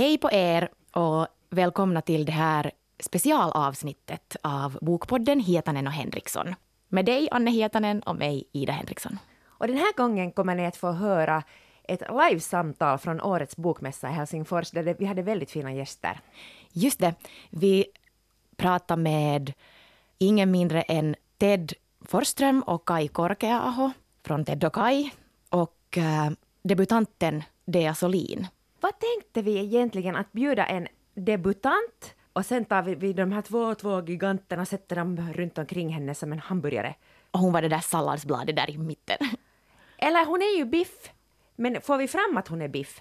Hej på er och välkomna till det här specialavsnittet av Bokpodden Hietanen och Henriksson. Med dig, Anne Hietanen, och mig, Ida Henriksson. Och den här gången kommer ni att få höra ett livesamtal från årets bokmässa i Helsingfors där vi hade väldigt fina gäster. Just det, vi pratade med ingen mindre än Ted Forsström och Kai Korkeaho från Ted och Kai och äh, debutanten Dea Solin. Vad tänkte vi egentligen att bjuda en debutant och sen tar vi, vi de här två, två giganterna och sätter dem runt omkring henne som en hamburgare. Och hon var det där salladsbladet där i mitten. Eller hon är ju biff. Men får vi fram att hon är biff?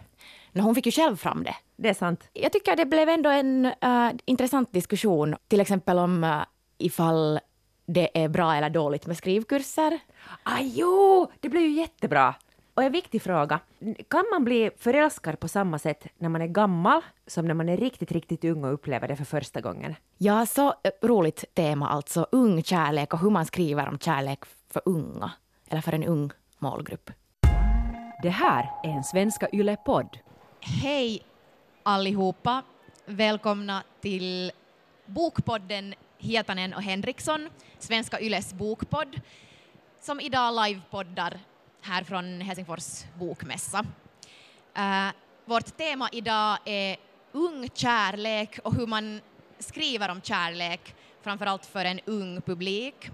No, hon fick ju själv fram det. Det är sant. Jag tycker det blev ändå en uh, intressant diskussion, till exempel om uh, ifall det är bra eller dåligt med skrivkurser. Ah, jo, det blev ju jättebra. Och en viktig fråga, kan man bli förälskad på samma sätt när man är gammal som när man är riktigt, riktigt ung och upplever det för första gången? Ja, så roligt tema alltså, ung kärlek och hur man skriver om kärlek för unga, eller för en ung målgrupp. Det här är en Svenska Yle-podd. Hej allihopa! Välkomna till Bokpodden Hietanen och Henriksson, Svenska Yles bokpodd, som idag livepoddar här från Helsingfors bokmässa. Uh, vårt tema idag är ung kärlek och hur man skriver om kärlek, framförallt för en ung publik.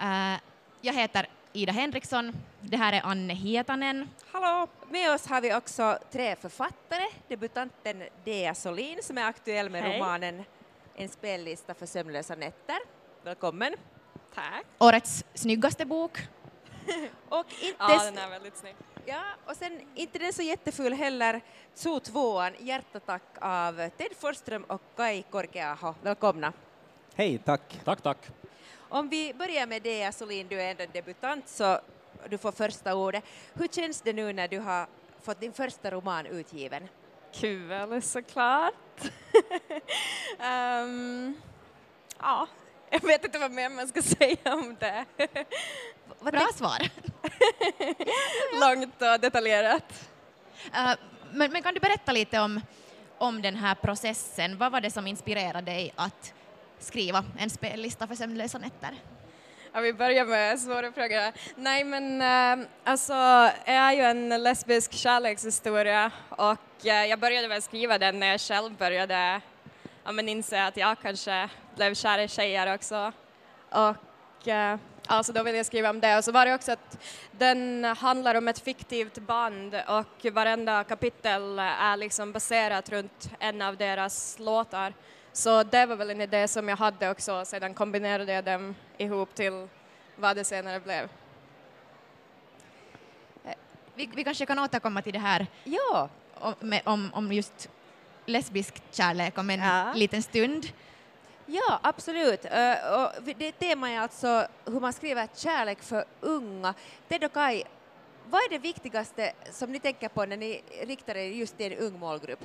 Uh, jag heter Ida Henriksson. Det här är Anne Hietanen. Hallå! Med oss har vi också tre författare. Debutanten Dea Solin som är aktuell med Hej. romanen En spellista för sömnlösa nätter. Välkommen! Tack! Årets snyggaste bok. och inte ja, den är väldigt snygg. Ja, och sen inte den så jätteful heller, Zoo 2 Hjärtattack av Ted Forsström och Kai Korkeaho. Välkomna! Hej, tack! Tack, tack! Om vi börjar med Dea Solin, du är ändå debutant så du får första ordet. Hur känns det nu när du har fått din första roman utgiven? Kul såklart. um, ja, jag vet inte vad mer man ska säga om det. Bra svar. Långt och detaljerat. Uh, men, men, kan du berätta lite om, om den här processen? Vad var det som inspirerade dig att skriva en spellista för sömnlösa nätter? Ja, vi börjar med svåra frågor. Nej, men äh, alltså, jag är ju en lesbisk kärlekshistoria och äh, jag började väl skriva den när jag själv började ja, men inse att jag kanske blev kär i tjejer också. Och äh, alltså då ville jag skriva om det. Och så var det också att den handlar om ett fiktivt band och varenda kapitel är liksom baserat runt en av deras låtar. Så det var väl en idé som jag hade också, sedan kombinerade jag dem ihop till vad det senare blev. Eh, vi, vi kanske kan återkomma till det här ja. om, om, om just lesbisk kärlek om en ja. liten stund. Ja, absolut. Uh, och det temat är alltså hur man skriver kärlek för unga. Ted och Kai, vad är det viktigaste som ni tänker på när ni riktar er just till en ung målgrupp?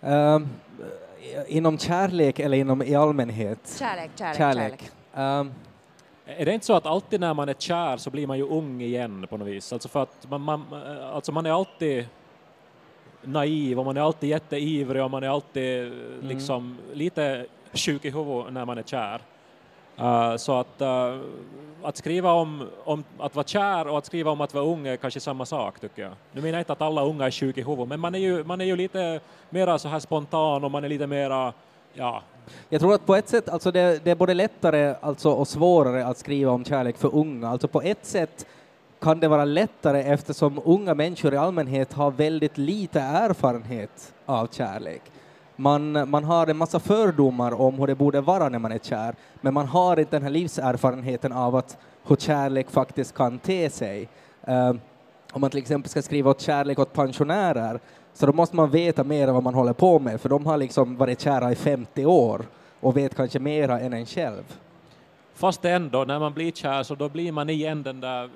Um, inom kärlek eller inom i allmänhet? Kärlek, kärlek. kärlek. Um, är det inte så att alltid när man är kär så blir man ju ung igen på något vis? Alltså för att man, man, alltså man är alltid naiv och man är alltid jätteivrig och man är alltid mm. liksom lite sjuk i huvudet när man är kär. Uh, så att, uh, att skriva om, om att vara kär och att skriva om att vara ung är kanske samma sak tycker jag. Nu menar jag inte att alla unga är sjuka i huvudet, men man är ju, man är ju lite mera så här spontan och man är lite mera, ja. Jag tror att på ett sätt, alltså det, det är både lättare alltså, och svårare att skriva om kärlek för unga. Alltså på ett sätt kan det vara lättare eftersom unga människor i allmänhet har väldigt lite erfarenhet av kärlek. Man, man har en massa fördomar om hur det borde vara när man är kär, men man har inte den här livserfarenheten av att hur kärlek faktiskt kan te sig. Uh, om man till exempel ska skriva åt kärlek åt pensionärer, så då måste man veta mer vad man håller på med, för de har liksom varit kära i 50 år och vet kanske mera än en själv. Fast ändå, när man blir kär så då blir man igen den där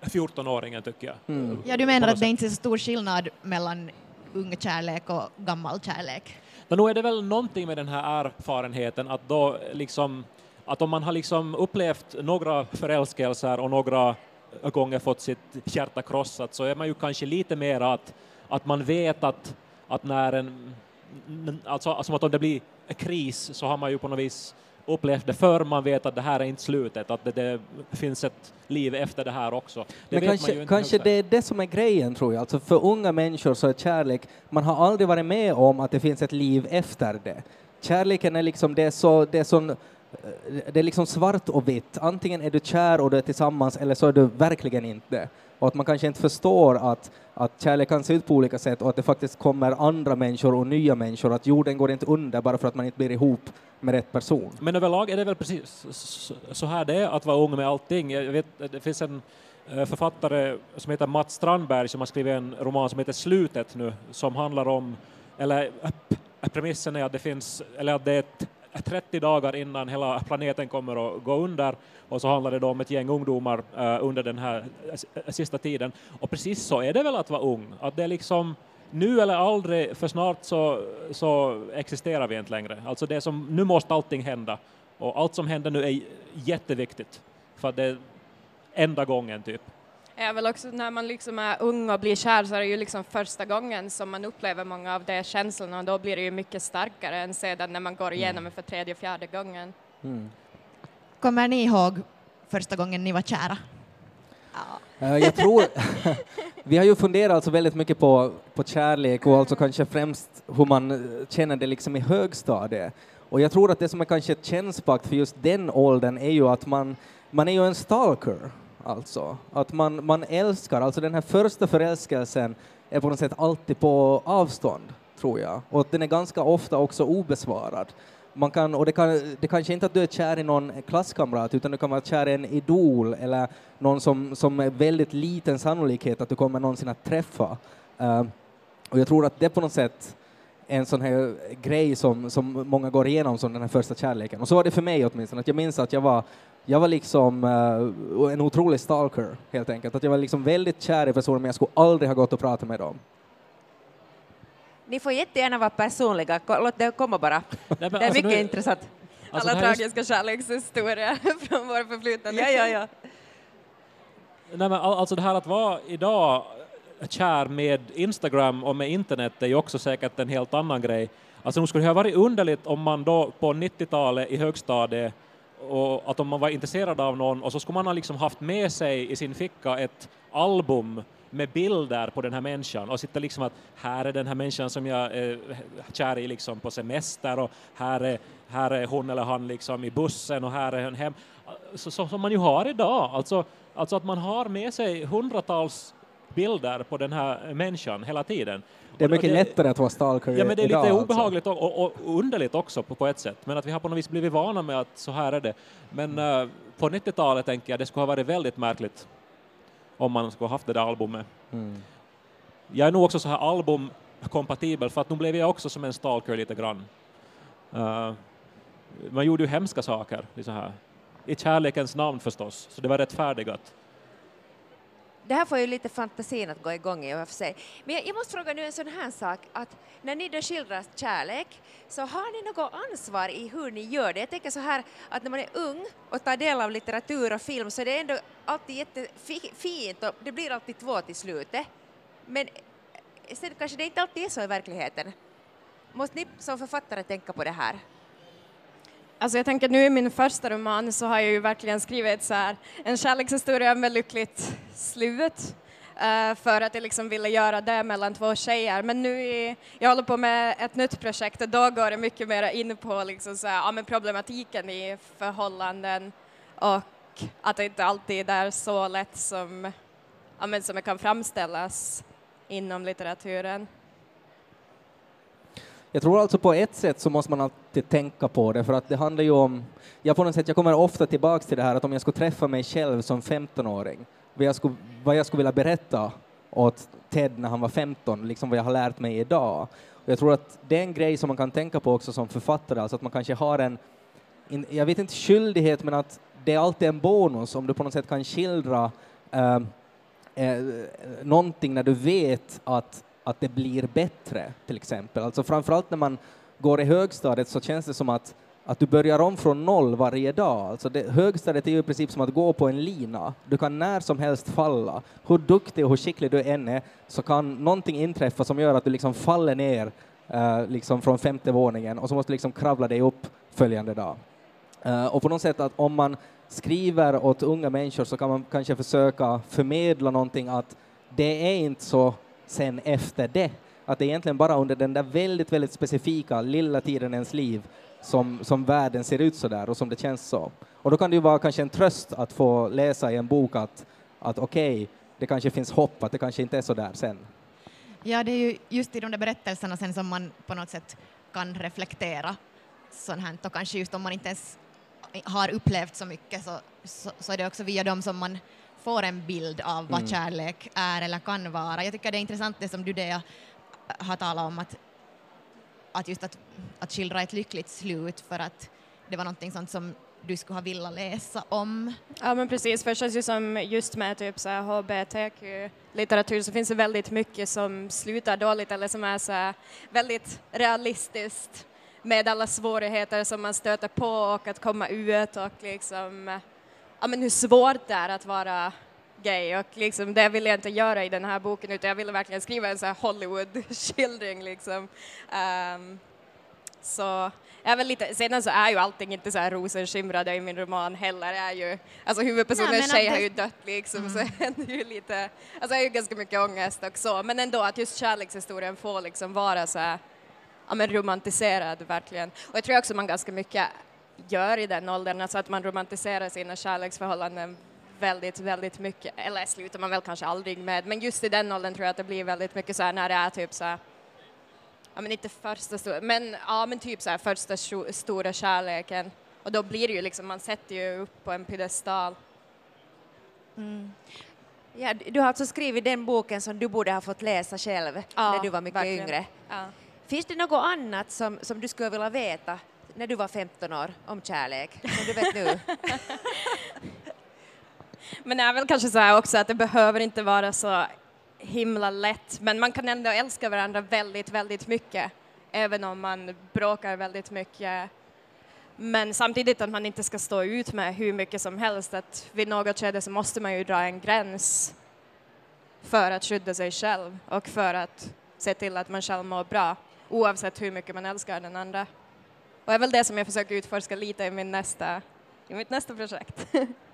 14-åringen tycker jag. Mm. Ja, du menar att det inte är så stor skillnad mellan ung kärlek och gammal kärlek? Men nu är det väl någonting med den här erfarenheten att då liksom att om man har liksom upplevt några förälskelser och några gånger fått sitt hjärta krossat så är man ju kanske lite mer att, att man vet att, att när en, alltså som att om det blir en kris så har man ju på något vis upplevt det förr, man vet att det här är inte slutet, att det, det finns ett liv efter det här också. Det Men kanske, kanske det är det som är grejen, tror jag. Alltså för unga människor så är kärlek, man har aldrig varit med om att det finns ett liv efter det. Kärleken är liksom, det är så, det är sån, eh, det är liksom svart och vitt. Antingen är du kär och du är tillsammans eller så är du verkligen inte. Och att man kanske inte förstår att, att kärlek kan se ut på olika sätt och att det faktiskt kommer andra människor och nya människor, att jorden går inte under bara för att man inte blir ihop med rätt person. Men överlag är det väl precis så här det är att vara ung med allting. Jag vet, det finns en eh, författare som heter Mats Strandberg som har skrivit en roman som heter Slutet nu, som handlar om, eller eh, premissen är att det finns, eller att det är ett 30 dagar innan hela planeten kommer att gå under och så handlar det då om ett gäng ungdomar eh, under den här eh, sista tiden. Och precis så är det väl att vara ung, att det är liksom nu eller aldrig, för snart så, så existerar vi inte längre. Alltså det som, nu måste allting hända. Och allt som händer nu är jätteviktigt. För att det är enda gången typ. Jag väl också när man liksom är ung och blir kär så är det ju liksom första gången som man upplever många av de känslorna och då blir det ju mycket starkare än sedan när man går igenom det för tredje, fjärde gången. Mm. Kommer ni ihåg första gången ni var kära? Eh, Jag tror, vi har ju funderat alltså väldigt mycket på, på kärlek och alltså kanske främst hur man eh, känner det liksom i högstadiet. Och jag tror att det som är kanske kännspakt för just den åldern är ju att man, man är ju en stalker, alltså. Att man, man älskar, alltså den här första förälskelsen är på något sätt alltid på avstånd, tror jag. Och den är ganska ofta också obesvarad. Man kan, och det, kan, det kanske inte att du är kär i någon klasskamrat, utan du kan vara kär i en idol eller någon som, som är väldigt liten sannolikhet att du kommer någonsin att träffa. Uh, och jag tror att det på något sätt är en sån här grej som, som många går igenom som den här första kärleken. Och så var det för mig åtminstone, att jag minns att jag var, jag var liksom eh, en otrolig stalker, helt enkelt. Att jag var liksom väldigt kär i personer, men jag skulle aldrig ha gått och pratat med dem. Ni får jättegärna vara personliga, låt det komma bara. Det är alltså, mycket nu är- intressant. alltså, Alla tragiska kärlekshistorier från vår förflutna. Ja, ja, ja. Nej, men al- alltså det här att vara idag kär med Instagram och med internet är ju också säkert en helt annan grej. Alltså nog skulle det ha varit underligt om man då på 90-talet i högstadiet och att om man var intresserad av någon och så skulle man ha liksom haft med sig i sin ficka ett album med bilder på den här människan och sitta liksom att här är den här människan som jag är kär i liksom på semester och här är, här är hon eller han liksom i bussen och här är hon hem. Så, så, som man ju har idag, alltså, alltså att man har med sig hundratals bilder på den här människan hela tiden. Det är mycket lättare att vara stalker Ja, men det är lite alltså. obehagligt och, och, och underligt också på, på ett sätt. Men att vi har på något vis blivit vana med att så här är det. Men eh, på 90-talet tänker jag det skulle ha varit väldigt märkligt om man skulle ha haft det där albumet. Mm. Jag är nog också så här albumkompatibel för att nu blev jag också som en stalker lite grann. Eh, man gjorde ju hemska saker, så här. i kärlekens namn förstås, så det var rättfärdigat. Det här får ju lite fantasin att gå igång i och för sig. Men jag, jag måste fråga nu en sån här sak att när ni då skildrar kärlek så har ni något ansvar i hur ni gör det? Jag tänker så här att när man är ung och tar del av litteratur och film så är det ändå alltid jättefint och det blir alltid två till slutet. Eh? Men eh, sen kanske det inte alltid är så i verkligheten. Måste ni som författare tänka på det här? Alltså jag tänker nu i min första roman så har jag ju verkligen skrivit så här en kärlekshistoria med lyckligt slut eh, för att jag liksom ville göra det mellan två tjejer. Men nu i, jag håller på med ett nytt projekt och då går det mycket mer in på liksom så här, ja, men problematiken i förhållanden och att det inte alltid är så lätt som, ja, men som det kan framställas inom litteraturen. Jag tror alltså på ett sätt så måste man alltid tänka på det, för att det handlar ju om, jag på något sätt, jag kommer ofta tillbaks till det här att om jag skulle träffa mig själv som 15-åring, vad jag skulle, vad jag skulle vilja berätta åt Ted när han var 15, liksom vad jag har lärt mig idag. Och jag tror att det är en grej som man kan tänka på också som författare, alltså att man kanske har en, en jag vet inte skyldighet, men att det är alltid en bonus om du på något sätt kan skildra eh, eh, någonting när du vet att, att det blir bättre, till exempel. Alltså framförallt när man går i högstadiet så känns det som att, att du börjar om från noll varje dag. Alltså det, högstadiet är ju i princip som att gå på en lina. Du kan när som helst falla. Hur duktig och hur skicklig du än är så kan någonting inträffa som gör att du liksom faller ner eh, liksom från femte våningen och så måste du liksom kravla dig upp följande dag. Eh, och på något sätt att om man skriver åt unga människor så kan man kanske försöka förmedla någonting att det är inte så sen efter det, att det är egentligen bara under den där väldigt, väldigt specifika lilla tiden i ens liv som, som världen ser ut så där och som det känns så. Och då kan det ju vara kanske en tröst att få läsa i en bok att, att okej, okay, det kanske finns hopp, att det kanske inte är så där sen. Ja, det är ju just i de där berättelserna sen som man på något sätt kan reflektera sånt här och kanske just om man inte ens har upplevt så mycket så, så, så, är det också via dem som man får en bild av vad mm. kärlek är eller kan vara. Jag tycker det är intressant det som du det har talat om att, att just att, att skildra ett lyckligt slut för att det var någonting sånt som du skulle ha velat läsa om? Ja men precis, för det känns ju som just med typ så hbtq-litteratur så finns det väldigt mycket som slutar dåligt eller som är så väldigt realistiskt med alla svårigheter som man stöter på och att komma ut och liksom, ja men hur svårt det är att vara gay och liksom det vill jag inte göra i den här boken utan jag ville verkligen skriva en sån här Hollywood-skildring liksom. Um, så jag väl lite, sedan så är ju allting inte så här rosenskimrade i min roman heller, är ju, alltså huvudpersonens tjej det... har ju dött liksom mm. så det är ju lite, alltså det är ju ganska mycket ångest och så, men ändå att just kärlekshistorien får liksom vara så här, ja men romantiserad verkligen. Och jag tror också man ganska mycket gör i den åldern, alltså att man romantiserar sina kärleksförhållanden väldigt, väldigt mycket, eller slutar man väl kanske aldrig med, men just i den åldern tror jag att det blir väldigt mycket så här när det är typ så här, ja men inte första stora, men ja men typ så här första stora kärleken och då blir det ju liksom, man sätter ju upp på en piedestal. Mm. Ja, du har alltså skrivit den boken som du borde ha fått läsa själv ja, när du var mycket verkligen. yngre. Ja. Finns det något annat som, som du skulle vilja veta när du var 15 år om kärlek, som du vet nu? Men det är väl kanske så här också att det behöver inte vara så himla lätt, men man kan ändå älska varandra väldigt, väldigt mycket, även om man bråkar väldigt mycket. Men samtidigt att man inte ska stå ut med hur mycket som helst, att vid något skede så måste man ju dra en gräns för att skydda sig själv och för att se till att man själv mår bra, oavsett hur mycket man älskar den andra. Och det är väl det som jag försöker utforska lite i, min nästa, i mitt nästa projekt.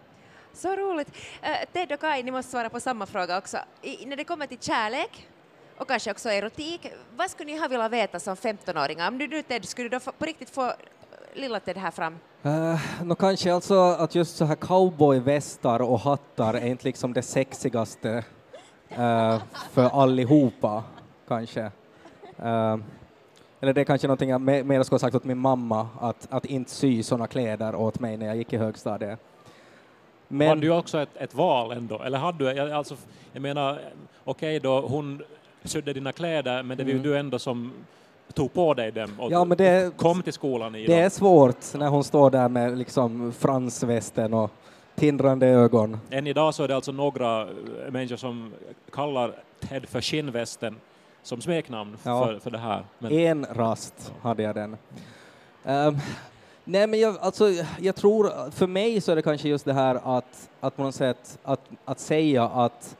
Så roligt. Uh, Ted och Kai, ni måste svara på samma fråga också. I, när det kommer till kärlek och kanske också erotik, vad skulle ni ha velat veta som 15-åringar? Om du nu Ted, skulle du då på riktigt få lilla Ted här fram? Uh, no, kanske alltså att just så här cowboyvästar och hattar är inte liksom det sexigaste uh, för allihopa, kanske. Uh, eller det är kanske någonting jag mer skulle ha sagt åt min mamma, att, att inte sy sådana kläder åt mig när jag gick i högstadiet. Men... Hade du också ett, ett, val ändå? Eller hade du, alltså, jag menar, okej okay då, hon sydde dina kläder, men det var ju mm. du ändå som tog på dig dem och ja, men det, kom till skolan i Det dem. är svårt när hon står där med liksom fransvästen och tindrande ögon. Än idag så är det alltså några människor som kallar Ted för skinnvästen som smeknamn ja. för, för det här. Men... En rast hade jag den. Um, Nej, men jag, alltså, jag tror, för mig så är det kanske just det här att, att på något sätt, att, att säga att,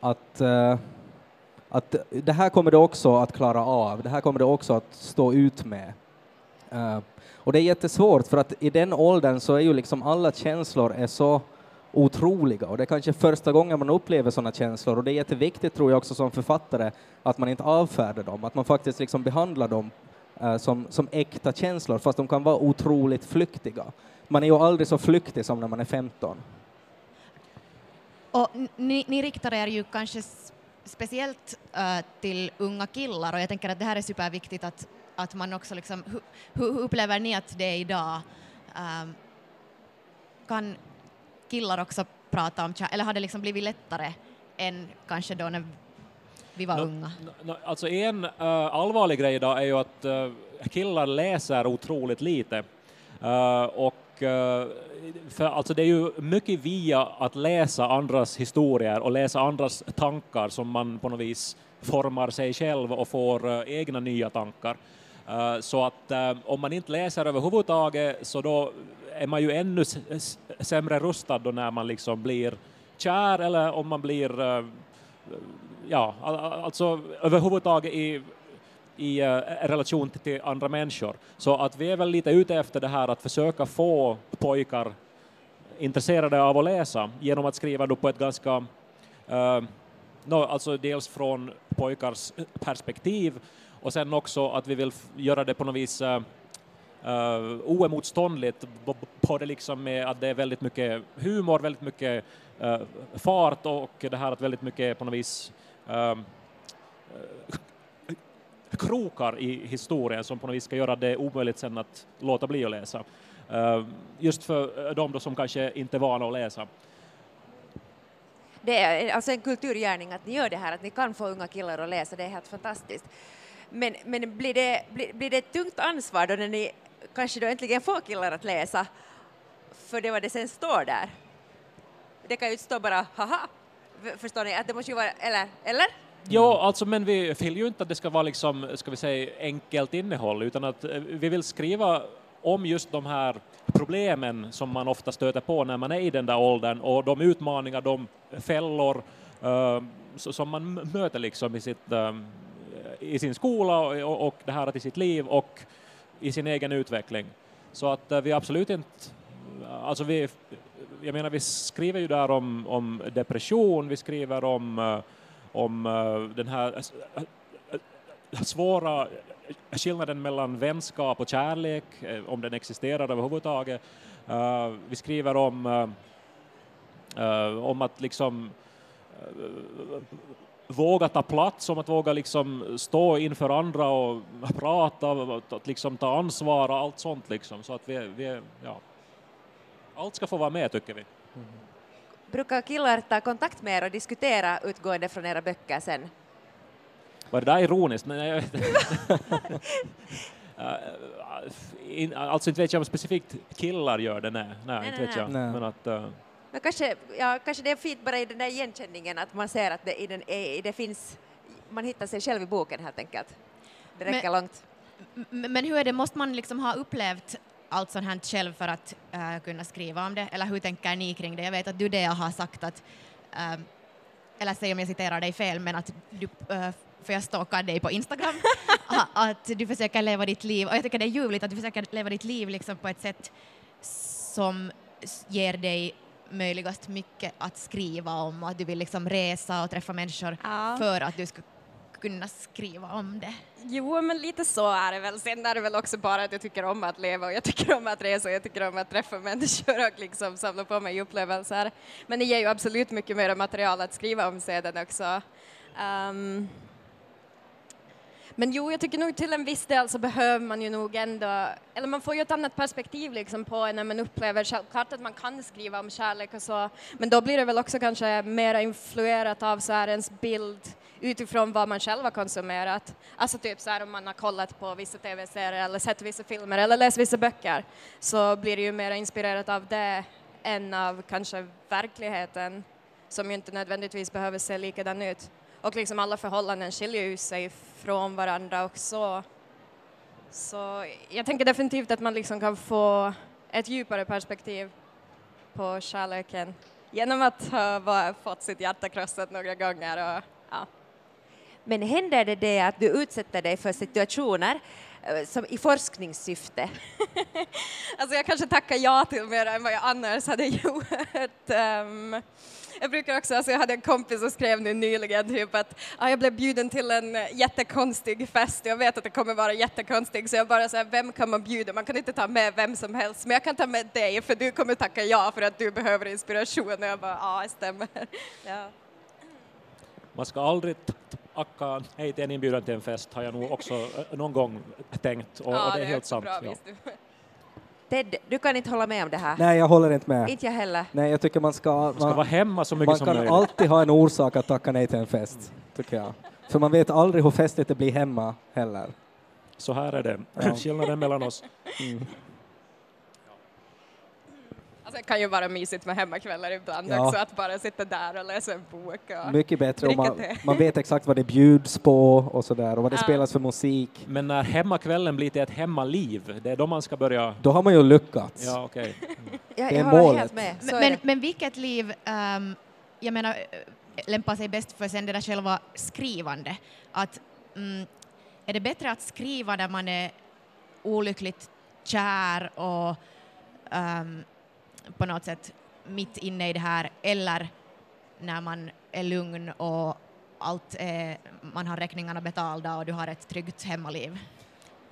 att, uh, att det här kommer du också att klara av, det här kommer du också att stå ut med. Uh, och det är jättesvårt, för att i den åldern så är ju liksom alla känslor är så otroliga och det är kanske första gången man upplever sådana känslor och det är jätteviktigt tror jag också som författare att man inte avfärdar dem, att man faktiskt liksom behandlar dem eh, som, som äkta känslor, fast de kan vara otroligt flyktiga. Man är ju aldrig så flyktig som när man är 15. Och ni, ni riktar er ju kanske speciellt äh, till unga killar och jag tänker att det här är superviktigt att, att man också liksom, hur, hur upplever ni att det är idag? Äh, kan killar också prata om eller har det liksom blivit lättare än kanske då när vi var no, unga? No, alltså en uh, allvarlig grej idag är ju att uh, killar läser otroligt lite. Uh, och för, alltså det är ju mycket via att läsa andras historier och läsa andras tankar som man på något vis formar sig själv och får egna nya tankar. Så att om man inte läser överhuvudtaget så då är man ju ännu sämre rustad då när man liksom blir kär eller om man blir, eh, ja, alltså överhuvudtaget i i eh, relation till, andra människor. Så att vi är väl lite ute efter det här att försöka få pojkar intresserade av att läsa genom att skriva då på ett ganska, eh, no, alltså dels från pojkars perspektiv och sen också att vi vill göra det på något vis uh, uh, oemotståndligt, både liksom med att det är väldigt mycket humor, väldigt mycket uh, fart och det här att väldigt mycket på något vis uh, krokar i historien som på något vis ska göra det omöjligt sen att låta bli att läsa. Uh, just för de då som kanske inte är vana att läsa. Det är alltså en kulturgärning att ni gör det här, att ni kan få unga killar att läsa, det är helt fantastiskt. Men, men blir, det, blir, blir det ett tungt ansvar då när ni kanske då äntligen får killar att läsa, för det var det sen står där? Det kan ju inte stå bara haha, förstår ni? Att det måste ju vara, eller? eller? Ja, alltså, men vi vill ju inte att det ska vara liksom, ska vi säga, enkelt innehåll, utan att eh, vi vill skriva om just de här problemen som man ofta stöter på när man är i den där åldern och de utmaningar, de fällor uh, som man möter liksom i, sitt, uh, i sin skola och, och det här i sitt liv och i sin egen utveckling. Så att eh, vi absolut inte, eh, alltså vi, jag menar vi skriver ju där om, om depression, vi skriver om eh, om den här svåra skillnaden mellan vänskap och kärlek, om den existerar överhuvudtaget. Vi skriver om, om att liksom våga ta plats, om att våga liksom stå inför andra och prata, att, liksom ta ansvar och allt sånt liksom. Så att vi, vi, ja. Allt ska få vara med tycker vi. Brukar killar ta kontakt med er och diskutera utgående från era böcker sen? Var det där ironiskt? Nej, jag vet inte. Eh, in- Alltså inte vet jag om specifikt killar gör det, nej, nej, Nej, inte nej, vet jag. nej. Men att, eh, Men kanske, ja, kanske det är fint bara i den där igenkänningen att man ser att det, i den, i, det finns, man hittar sig själv i boken helt enkelt. Det räcker Men- långt. Men hur är det, måste man liksom ha upplevt allt sånt här själv för att eh, kunna skriva om det? Eller hur tänker ni kring det? Jag vet att du det har sagt att, eh, eller säg om jag citerar dig fel, men att du, uh, för jag stalkar dig på Instagram, att du försöker leva ditt liv, och jag tycker det är ljuvligt att du försöker leva ditt liv liksom på ett sätt som ger dig möjligast mycket att skriva om och att du vill liksom resa och träffa människor Ja. för att du ska kunna skriva om det. Jo, men lite så är det väl. Sen är det väl också bara att jag tycker om att leva och jag tycker om att resa och jag tycker om att träffa människor och liksom samla på mig upplevelser. Men det ger ju absolut mycket mer material att skriva om sedan också. Ehm, men jo, jag tycker nog till en viss del så behöver man ju nog ändå, eller man får ju ett annat perspektiv liksom på när man upplever, självklart att man kan skriva om kärlek och så, men då blir det väl också kanske mer influerat av så här ens bild utifrån vad man själv har konsumerat. Alltså typ så här om man har kollat på vissa tv-serier eller sett vissa filmer eller läst vissa böcker så blir det ju mer inspirerat av det än av kanske verkligheten som ju inte nödvändigtvis behöver se likadan ut. Och liksom alla förhållanden skiljer ju sig från varandra också. Så jag tänker definitivt att man liksom kan få ett djupare perspektiv på kärleken genom att ha fått sitt hjärta krossat några gånger. Och, ja. Men händer det det att du utsätter dig för situationer som i forskningssyfte? Alltså jag kanske tackar ja till mer än vad jag annars hade gjort. Ehm, jag brukar också, alltså jag hade en kompis som skrev nu nyligen typ att ah, jag blev bjuden till en eh, jättekonstig fest. Jag vet att det kommer vara jättekonstig så jag bara säger vem kan man bjuda? Man kan inte ta med vem som helst men jag kan ta med dig för du kommer tacka ja för att du behöver inspiration. Och jag bara ja, det stämmer. Ja. man ska aldrig tacka nej till en inbjudan till en fest, har jag nog också eh, någon gång tänkt. Och, ja, och det är helt sant. Bra, ja. Ted, du kan inte hålla med om det här? Nej, jag håller inte med. Inte jag heller. Nej, jag tycker man ska... Man ska vara Man, hemma så mycket man som kan möjligt. alltid ha en orsak att tacka nej till en fest, tycker jag. För man vet aldrig hur festligt det blir hemma heller. Så här är det, Ja. skillnaden mellan oss. Alltså, det kan ju vara mysigt med hemmakvällar ibland Ja. också, att bara sitta där och läsa en bok. Och... Mycket bättre om man, man vet exakt vad det bjuds på och sådär och vad det Ja. spelas för musik. Men när hemmakvällen blir till ett hemmaliv, det är då man ska börja... Då har man ju lyckats. Ja, okej. Jag, Det är målet. helt med. Men, är men, det. men vilket liv, ehm, jag menar, lämpar sig bäst för sen det där själva skrivande? Att, mm, är det bättre att skriva när man är olyckligt kär och ehm, på något sätt mitt inne i det här, eller när man är lugn och allt är, man har räkningarna betalda och du har ett tryggt hemmaliv?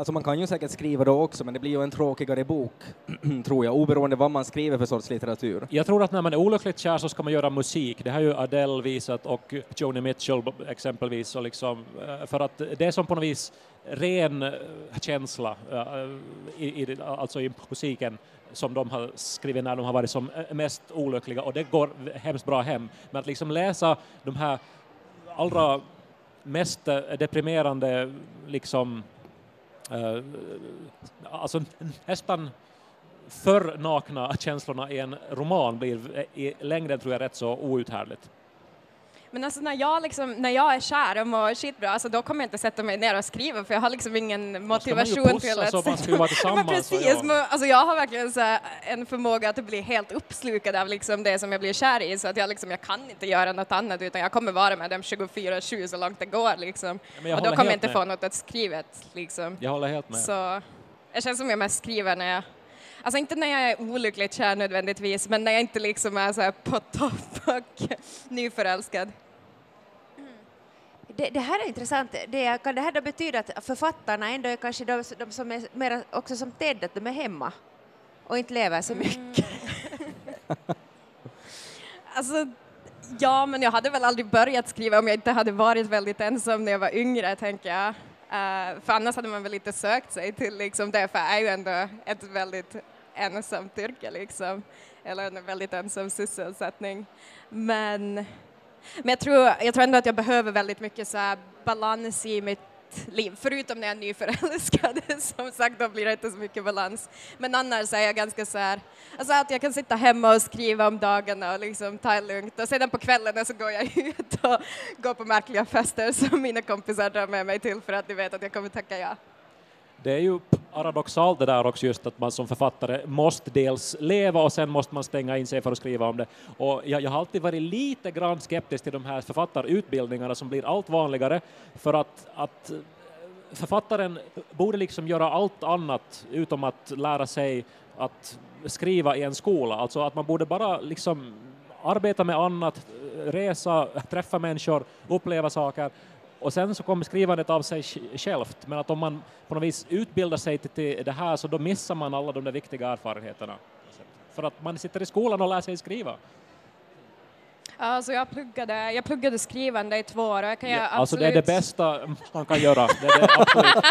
Alltså man kan ju säkert skriva då också, men det blir ju en tråkigare bok, tror jag, oberoende vad man skriver för sorts litteratur. Jag tror att när man är olyckligt kär så ska man göra musik. Det har ju Adele visat och Joni Mitchell exempelvis. Och liksom, eh, för att det är som på något vis ren eh, känsla eh, i, i, alltså i musiken som de har skrivit när de har varit som mest olyckliga och det går hemskt bra hem. Men att liksom läsa de här allra mest deprimerande liksom eh, alltså nästan för nakna känslorna i en roman blir eh, i längden tror jag rätt så outhärdligt. Men alltså när jag, liksom, när jag är kär och mår skitbra, alltså då kommer jag inte sätta mig ner och skriva för jag har liksom ingen man motivation pussas till och man ska ju vara tillsammans, men och precis, ja. men, alltså jag har verkligen så här en förmåga att bli helt uppslukad av liksom det som jag blir kär i så att jag, liksom, jag kan inte göra något annat utan jag kommer vara med dem 24-7 så långt det går liksom. jag och då kommer jag inte med. få något att skrivet liksom. Jag håller helt med. Så jag känns som jag mest skriver när jag Alltså inte när jag är olyckligt kär nödvändigtvis, men när jag inte liksom är så här på topp och nyförälskad. Det, det här är intressant. Det, kan det här då betyda att författarna ändå är kanske de, de som är mer också som Ted, att de är hemma och inte lever så mycket? Alltså, ja, men jag hade väl aldrig börjat skriva om jag inte hade varit väldigt ensam när jag var yngre, tänker jag. Eh, för annars hade man väl inte sökt sig till liksom det, för jag är ju ändå ett väldigt ensamt yrke, liksom. Eller en väldigt ensam sysselsättning. Men, men jag, tror, jag tror ändå att jag behöver väldigt mycket så här balans i mitt liv, förutom när jag är nyförälskad. Som sagt, då blir det inte så mycket balans. Men annars är jag ganska så här, alltså att jag kan sitta hemma och skriva om dagarna och liksom ta det lugnt och sedan på kvällen så går jag ut och går på märkliga fester som mina kompisar drar med mig till för att de vet att jag kommer tacka ja. Det är ju paradoxalt det där också just att man som författare måste dels leva och sen måste man stänga in sig för att skriva om det. Och jag, jag har alltid varit lite grann skeptisk till de här författarutbildningarna som blir allt vanligare för att, att eh, författaren borde liksom göra allt annat utom att lära sig att skriva i en skola. Alltså att man borde bara liksom arbeta med annat, resa, träffa människor, uppleva saker och sen så kommer skrivandet av sig sj- självt. Men att om man på något vis utbildar sig till, det här så då missar man alla de där viktiga erfarenheterna. För att man sitter i skolan och lär sig skriva. Alltså jag pluggade, jag pluggade skrivande i två år och jag kan Ja, jag alltså det är det absolut- bästa man kan göra. Det det absolut.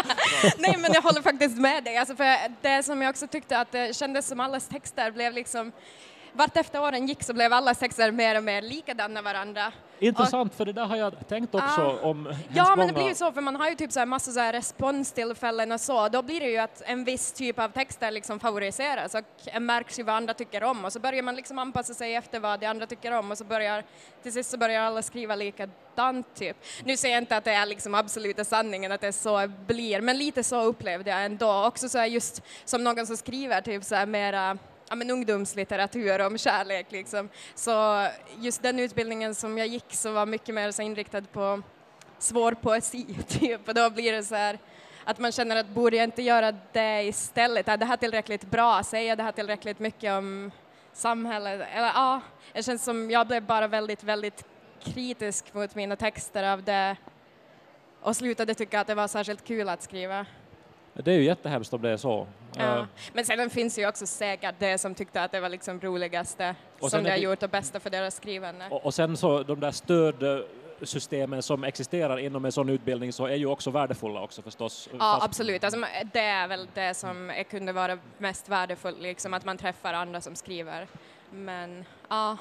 Nej men jag håller faktiskt med dig, alltså för det som jag också tyckte att det kändes som allas texter blev liksom vart efter åren gick så blev allas texter mer och mer likadana varandra. Intressant, för det där har jag tänkt också Ah. om Ja men det många- blir ju så för man har ju typ så här massa så här responstillfällen och så, då blir det ju att en viss typ av texter liksom favoriseras och märks ju vad andra tycker om och så börjar man liksom anpassa sig efter vad de andra tycker om och så börjar till sist så börjar alla skriva likadant typ. Nu säger jag inte att det är liksom absoluta sanningen att det så blir, men lite så upplevde jag ändå. Också så här just som någon som skriver typ så här mera ja, men ungdomslitteratur om kärlek liksom. Så just den utbildningen som jag gick så var mycket mer så inriktad på svår poesi typ och då blir det så här att man känner att borde jag inte göra det istället? Är det här tillräckligt bra? Säger det här tillräckligt mycket om samhället? Eller ja, det känns som jag blev bara väldigt, väldigt kritisk mot mina texter av det och slutade tycka att det var särskilt kul att skriva. Det är ju jättehemskt om det är så. Ja. Eh, Men sen finns ju också säkert det som tyckte att det var liksom roligaste Och som de har det- gjort och bästa för deras skrivande. Och, och sen så de där stödsystemen som existerar inom en sån utbildning så är ju också värdefulla också förstås. Ja, Fast- absolut. Alltså, det är väl det som är, kunde vara mest värdefullt, liksom, att man träffar andra som skriver. Men ja,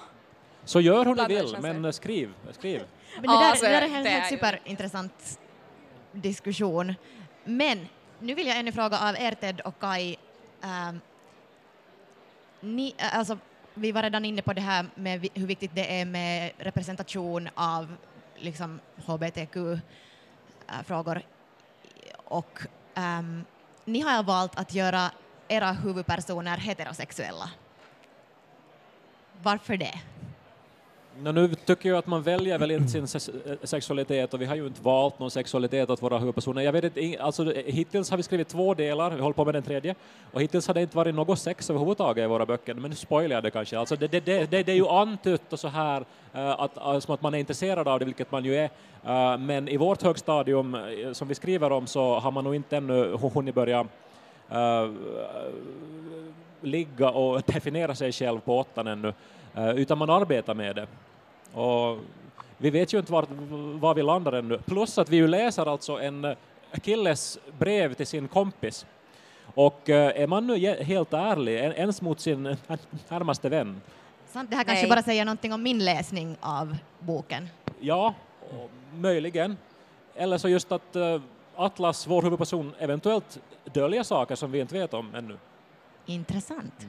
Så gör hur ni vill, men skriv, skriv. Men det, Ja, där, alltså, det där är en det helt är ju- superintressant diskussion. Men nu vill jag ännu fråga av er Ted och Kai. ehm, ni, äh, alltså, vi var redan inne på det här med hur viktigt det är med representation av liksom hbtq-frågor. Äh, och ehm, ni har valt att göra era huvudpersoner heterosexuella. Varför det? No, nu tycker jag att man väljer väl inte sin eh, sexualitet och vi har ju inte valt någon sexualitet åt våra huvudpersoner. Jag vet inte, alltså, hittills har vi skrivit två delar, vi håller på med den tredje, och hittills har det inte varit något sex överhuvudtaget i våra böcker, men nu spoilar jag det kanske. Alltså, det, det, det, det, det är ju antytt och så här, eh, att, alltså, att man är intresserad av det, vilket man ju är, men i vårt högstadium som vi skriver om så har man nog inte ännu hunnit börja Uh, ligga och definiera sig själv på åttan ännu, uh, utan man arbetar med det. Och vi vet ju inte var, var vi landar ännu. Plus att vi ju läser alltså en killes brev till sin kompis. Och eh, är man nu helt ärlig, en- ens mot sin närmaste vän, Sant? Det här kanske Nej. bara säger någonting om min läsning av boken. ja, möjligen. Eller så just att eh, Atlas, vår huvudperson, eventuellt döljer saker som vi inte vet om ännu. Intressant.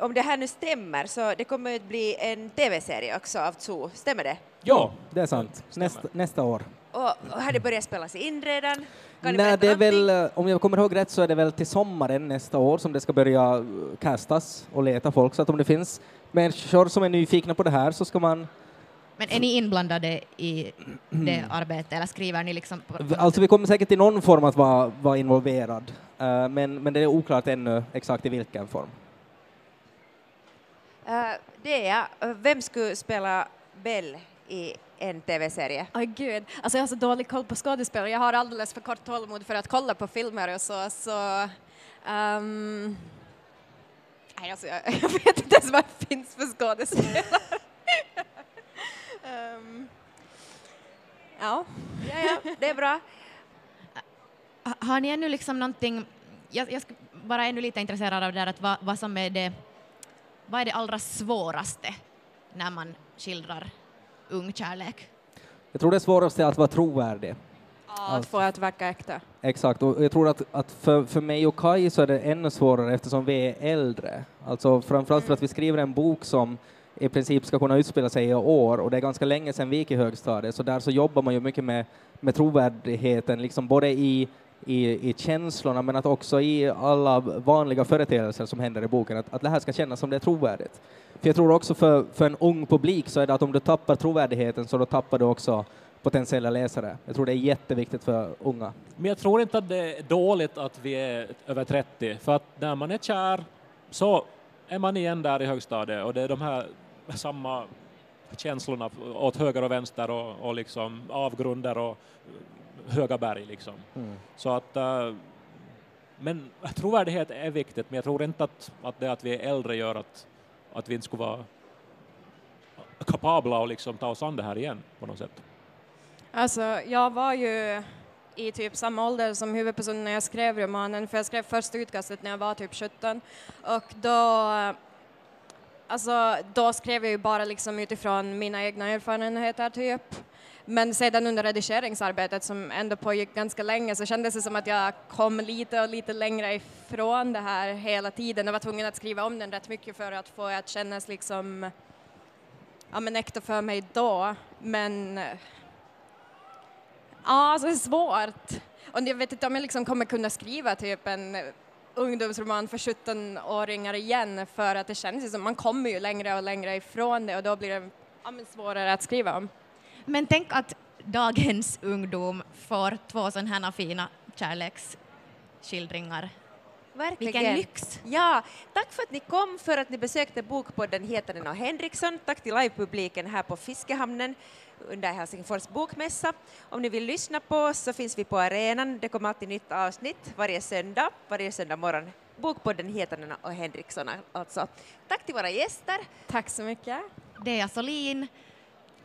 Om det här nu stämmer så det kommer att bli en tv-serie också av Zoo, stämmer det? Ja, Det är sant. Nästa, nästa år. Och, och har det börjat spelas in redan? Kan Nej, det är någonting? väl, eh, om jag kommer ihåg rätt så är det väl till sommaren nästa år som det ska börja eh, castas och leta folk, så att om det finns människor som är nyfikna på det här så ska man Men är ni inblandade i det arbetet eller skriver ni liksom Alltså vi kommer säkert i någon form att vara, vara involverad, eh, men, men det är oklart ännu exakt i vilken form. Det är jag. Eh, Vem skulle spela Bell i en tv-serie? Oj gud, alltså jag har så dålig koll på skådespelare. Jag har alldeles för kort tålamod för att kolla på filmer och så. så ehm, nej, alltså jag, jag vet inte ens vad det finns för skådespelare. Ehm, ja. Ja, ja, det är bra. Ha- Har ni ännu liksom någonting, jag, jag skulle vara ännu lite intresserad av det där att vad, vad som är det, vad är det allra svåraste när man skildrar ung kärlek? Jag tror det svåraste är att vara trovärdig. Ja, att få att verka äkta. Exakt, och jag tror att, att för, för mig och Kai så är det ännu svårare eftersom vi är äldre. Alltså framförallt för att vi skriver en bok som i princip ska kunna utspela sig i år och det är ganska länge sedan vi gick i högstadiet så där så jobbar man ju mycket med, med trovärdigheten, liksom både i, i, i känslorna men att också i alla vanliga företeelser som händer i boken, att, att det här ska kännas som det är trovärdigt. För jag tror också för, för en ung publik så är det att om du tappar trovärdigheten så då tappar du också potentiella läsare. Jag tror det är jätteviktigt för unga. Men jag tror inte att det är dåligt att vi är över 30, för att när man är kär så är man igen där i högstadiet och det är de här samma känslorna åt höger och vänster och, och liksom avgrunder och höga berg liksom. Så att eh, men trovärdighet är viktigt, men jag tror inte att, att det att vi är äldre gör att, att vi inte skulle vara kapabla och liksom ta oss an det här igen på något sätt. Alltså, jag var ju i typ samma ålder som huvudpersonen när jag skrev romanen, för jag skrev första utkastet när jag var typ 17. Och då, alltså, då skrev jag ju bara liksom utifrån mina egna erfarenheter typ. Men sedan under redigeringsarbetet som ändå pågick ganska länge så kändes det som att jag kom lite och lite längre ifrån det här hela tiden och var tvungen att skriva om den rätt mycket för att få det att kännas liksom ja, men äkta för mig då. Men ja, Ja, alltså det är svårt. Och jag vet inte om jag liksom kommer kunna skriva typ en ungdomsroman för 17-åringar igen för att det känns som man kommer ju längre och längre ifrån det och då blir det ja, men svårare att skriva om. Men tänk att dagens ungdom får två sådana här fina kärleksskildringar. Verkligen. Vilken lyx! Ja, tack för att ni kom, för att ni besökte Bokpodden Hietanen och Henriksson. Tack till livepubliken här på Fiskehamnen under Helsingfors bokmässa. Om ni vill lyssna på oss så finns vi på arenan. Det kommer alltid nytt avsnitt varje söndag, varje söndag morgon. Bokpodden Hietanen och Henriksson alltså. Tack till våra gäster. Tack så mycket. Dea Solin,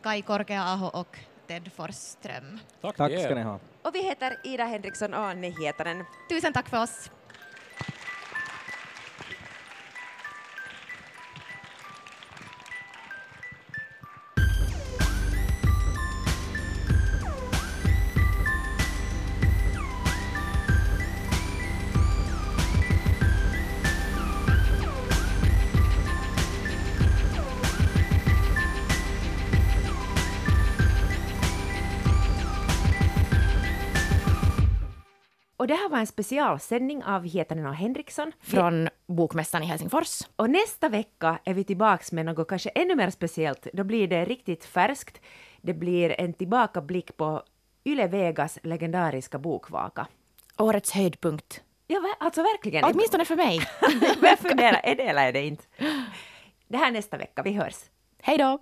Kai Korkea-aho och Ted Forsström. Tack, Tack ska ni ha. Och vi heter Ida Henriksson och Anne Hietanen. Tusen tack för oss! Och det här var en specialsändning av Hietanen och Henriksson. Från Bokmässan i Helsingfors. Och nästa vecka är vi tillbaks med något kanske ännu mer speciellt. Då blir det riktigt färskt. Det blir en tillbakablick på Yle Vegas legendariska bokvaka. Årets höjdpunkt. Ja, alltså verkligen. Åtminstone för mig. Jag funderar, är det eller är det inte? Det här nästa vecka, vi hörs. Hej då!